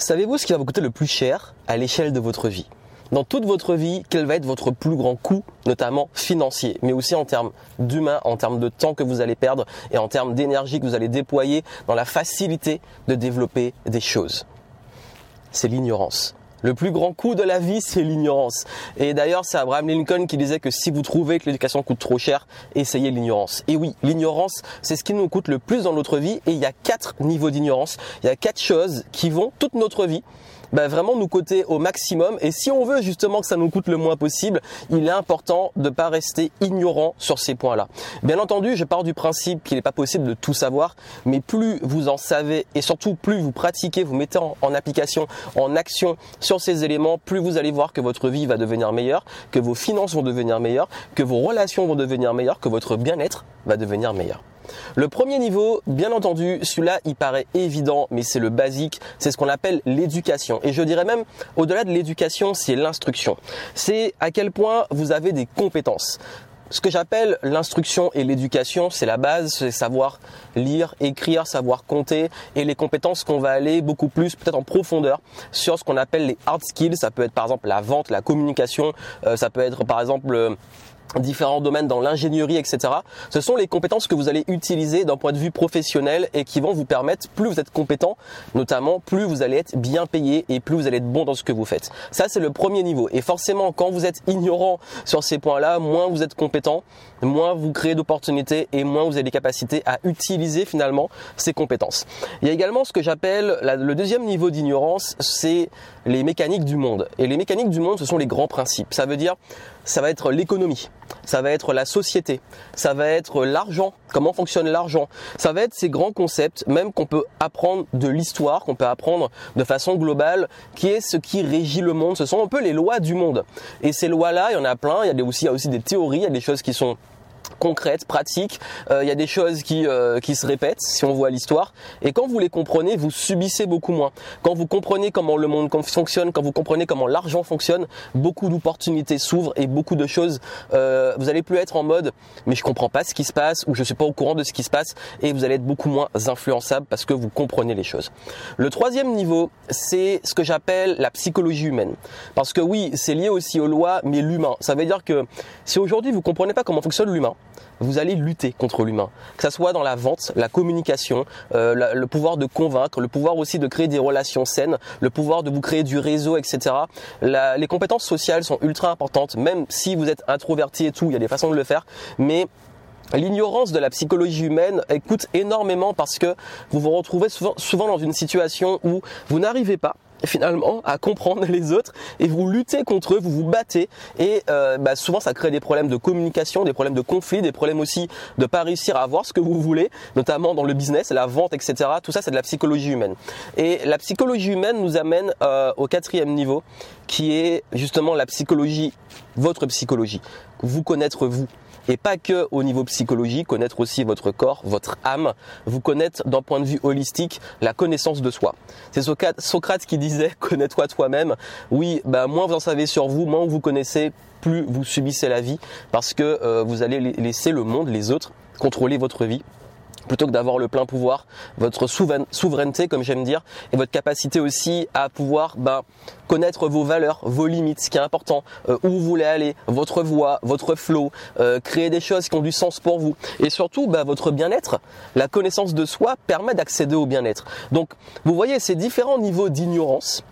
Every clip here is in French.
Savez-vous ce qui va vous coûter le plus cher à l'échelle de votre vie? Dans toute votre vie, quel va être votre plus grand coût, notamment financier, mais aussi en termes d'humain, en termes de temps que vous allez perdre et en termes d'énergie que vous allez déployer dans la facilité de développer des choses? C'est l'ignorance. Le plus grand coût de la vie, c'est l'ignorance. Et d'ailleurs, c'est Abraham Lincoln qui disait que si vous trouvez que l'éducation coûte trop cher, essayez l'ignorance. Et oui, l'ignorance, c'est ce qui nous coûte le plus dans notre vie. Et il y a quatre niveaux d'ignorance. Il y a quatre choses qui vont toute notre vie bah, vraiment nous coter au maximum. Et si on veut justement que ça nous coûte le moins possible, il est important de ne pas rester ignorant sur ces points-là. Bien entendu, je pars du principe qu'il n'est pas possible de tout savoir, mais plus vous en savez et surtout plus vous pratiquez, vous mettez en, en application, en action sur ces éléments, plus vous allez voir que votre vie va devenir meilleure, que vos finances vont devenir meilleures, que vos relations vont devenir meilleures, que votre bien-être va devenir meilleur. Le premier niveau, bien entendu, celui-là, il paraît évident, mais c'est le basique, c'est ce qu'on appelle l'éducation. Et je dirais même, au-delà de l'éducation, c'est l'instruction. C'est à quel point vous avez des compétences. Ce que j'appelle l'instruction et l'éducation, c'est la base, c'est savoir lire, écrire, savoir compter et les compétences qu'on va aller beaucoup plus peut-être en profondeur sur ce qu'on appelle les hard skills. Ça peut être par exemple la vente, la communication, euh, ça peut être par exemple euh, différents domaines dans l'ingénierie, etc. Ce sont les compétences que vous allez utiliser d'un point de vue professionnel et qui vont vous permettre, plus vous êtes compétent, notamment, plus vous allez être bien payé et plus vous allez être bon dans ce que vous faites. Ça, c'est le premier niveau. Et forcément, quand vous êtes ignorant sur ces points-là, moins vous êtes compétent, moins vous créez d'opportunités et moins vous avez des capacités à utiliser finalement ces compétences. Il y a également ce que j'appelle le deuxième niveau d'ignorance, c'est les mécaniques du monde. Et les mécaniques du monde, ce sont les grands principes. Ça veut dire ça va être l'économie, ça va être la société, ça va être l'argent, comment fonctionne l'argent, ça va être ces grands concepts, même qu'on peut apprendre de l'histoire, qu'on peut apprendre de façon globale, qui est ce qui régit le monde. Ce sont un peu les lois du monde. Et ces lois-là, il y en a plein. Il y a aussi, des théories, il y a des choses qui sont concrètes, pratiques. Euh, il y a des choses qui, euh, qui se répètent si on voit l'histoire. Et quand vous les comprenez, vous subissez beaucoup moins. Quand vous comprenez comment le monde fonctionne, quand vous comprenez comment l'argent fonctionne, beaucoup d'opportunités s'ouvrent et beaucoup de choses. Euh, vous allez plus être en mode mais je comprends pas ce qui se passe ou je suis pas au courant de ce qui se passe et vous allez être beaucoup moins influençable parce que vous comprenez les choses. Le troisième niveau, c'est ce que j'appelle la psychologie humaine. Parce que oui, c'est lié aussi aux lois, mais l'humain. Ça veut dire que si aujourd'hui vous comprenez pas comment fonctionne l'humain, vous allez lutter contre l'humain. Que ça soit dans la vente, la communication, euh, le pouvoir de convaincre, le pouvoir aussi de créer des relations saines, le pouvoir de vous créer du réseau, etc. les compétences sociales sont ultra importantes, même si vous êtes introverti et tout, il y a des façons de le faire, mais L'ignorance de la psychologie humaine coûte énormément parce que vous vous retrouvez souvent, souvent dans une situation où vous n'arrivez pas finalement à comprendre les autres et vous luttez contre eux, vous vous battez et euh, bah, souvent ça crée des problèmes de communication, des problèmes de conflit, des problèmes aussi de pas réussir à avoir ce que vous voulez, notamment dans le business, la vente, etc. Tout ça c'est de la psychologie humaine. Et la psychologie humaine nous amène euh, au quatrième niveau qui est justement la psychologie, votre psychologie, vous connaître vous et pas que au niveau psychologique, connaître aussi votre corps, votre âme, vous connaître d'un point de vue holistique la connaissance de soi. C'est Socrate qui disait connais-toi toi-même. Oui, bah moins vous en savez sur vous, moins vous connaissez, plus vous subissez la vie parce que euh, vous allez laisser le monde, les autres contrôler votre vie plutôt que d'avoir le plein pouvoir, votre souveraineté, comme j'aime dire, et votre capacité aussi à pouvoir ben, connaître vos valeurs, vos limites, ce qui est important, euh, où vous voulez aller, votre voie, votre flow, euh, créer des choses qui ont du sens pour vous, et surtout ben, votre bien-être. La connaissance de soi permet d'accéder au bien-être. Donc, vous voyez ces différents niveaux d'ignorance,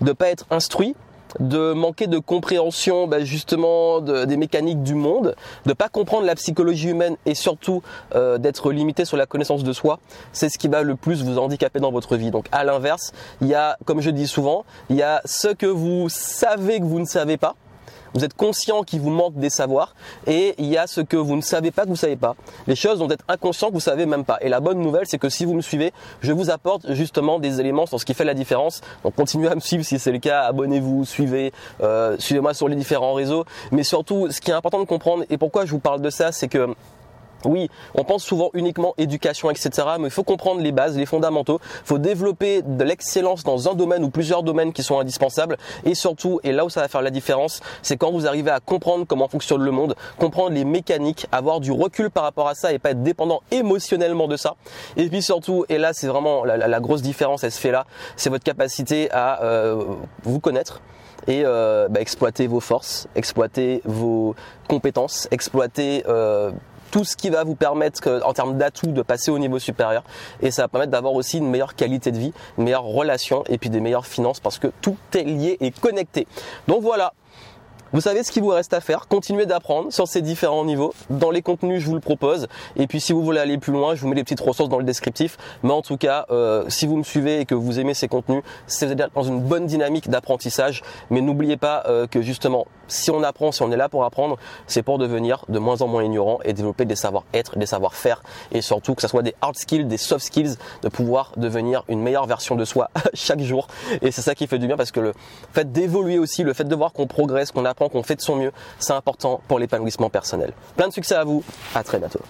de pas être instruit, de manquer de compréhension bah, justement des mécaniques du monde, de pas comprendre la psychologie humaine et surtout euh, d'être limité sur la connaissance de soi, c'est ce qui va le plus vous handicaper dans votre vie. Donc à l'inverse, il y a, comme je dis souvent, il y a ce que vous savez que vous ne savez pas, vous êtes conscient qu'il vous manque des savoirs et il y a ce que vous ne savez pas que vous savez pas. Les choses dont être inconscient que vous savez même pas. Et la bonne nouvelle, c'est que si vous me suivez, je vous apporte justement des éléments sur ce qui fait la différence. Donc continuez à me suivre si c'est le cas, abonnez-vous, suivez, euh, suivez-moi sur les différents réseaux. Mais surtout, ce qui est important de comprendre et pourquoi je vous parle de ça, c'est que Oui, on pense souvent uniquement éducation, etc. Mais il faut comprendre les bases, les fondamentaux. Il faut développer de l'excellence dans un domaine ou plusieurs domaines qui sont indispensables. Et surtout, et là où ça va faire la différence, c'est quand vous arrivez à comprendre comment fonctionne le monde, comprendre les mécaniques, avoir du recul par rapport à ça et pas être dépendant émotionnellement de ça. Et puis surtout, et là c'est vraiment la, grosse différence, elle se fait là, c'est votre capacité à euh, vous connaître et euh, bah, exploiter vos forces, exploiter vos compétences, exploiter euh, tout ce qui va vous permettre en termes d'atouts de passer au niveau supérieur et ça va permettre d'avoir aussi une meilleure qualité de vie, une meilleure relation et puis des meilleures finances parce que tout est lié et connecté. Donc voilà, vous savez ce qu'il vous reste à faire, continuez d'apprendre sur ces différents niveaux. Dans les contenus, je vous le propose. Et puis si vous voulez aller plus loin, je vous mets les petites ressources dans le descriptif. Mais en tout cas, euh, si vous me suivez et que vous aimez ces contenus, c'est dans une bonne dynamique d'apprentissage. Mais n'oubliez pas euh, que justement, si on apprend, si on est là pour apprendre, c'est pour devenir de moins en moins ignorant et développer des savoir-être, des savoir-faire. Et surtout que ce soit des hard skills, des soft skills, de pouvoir devenir une meilleure version de soi chaque jour. Et c'est ça qui fait du bien parce que le fait d'évoluer aussi, le fait de voir qu'on progresse, qu'on apprend, qu'on fait de son mieux, c'est important pour l'épanouissement personnel. Plein de succès à vous, à très bientôt.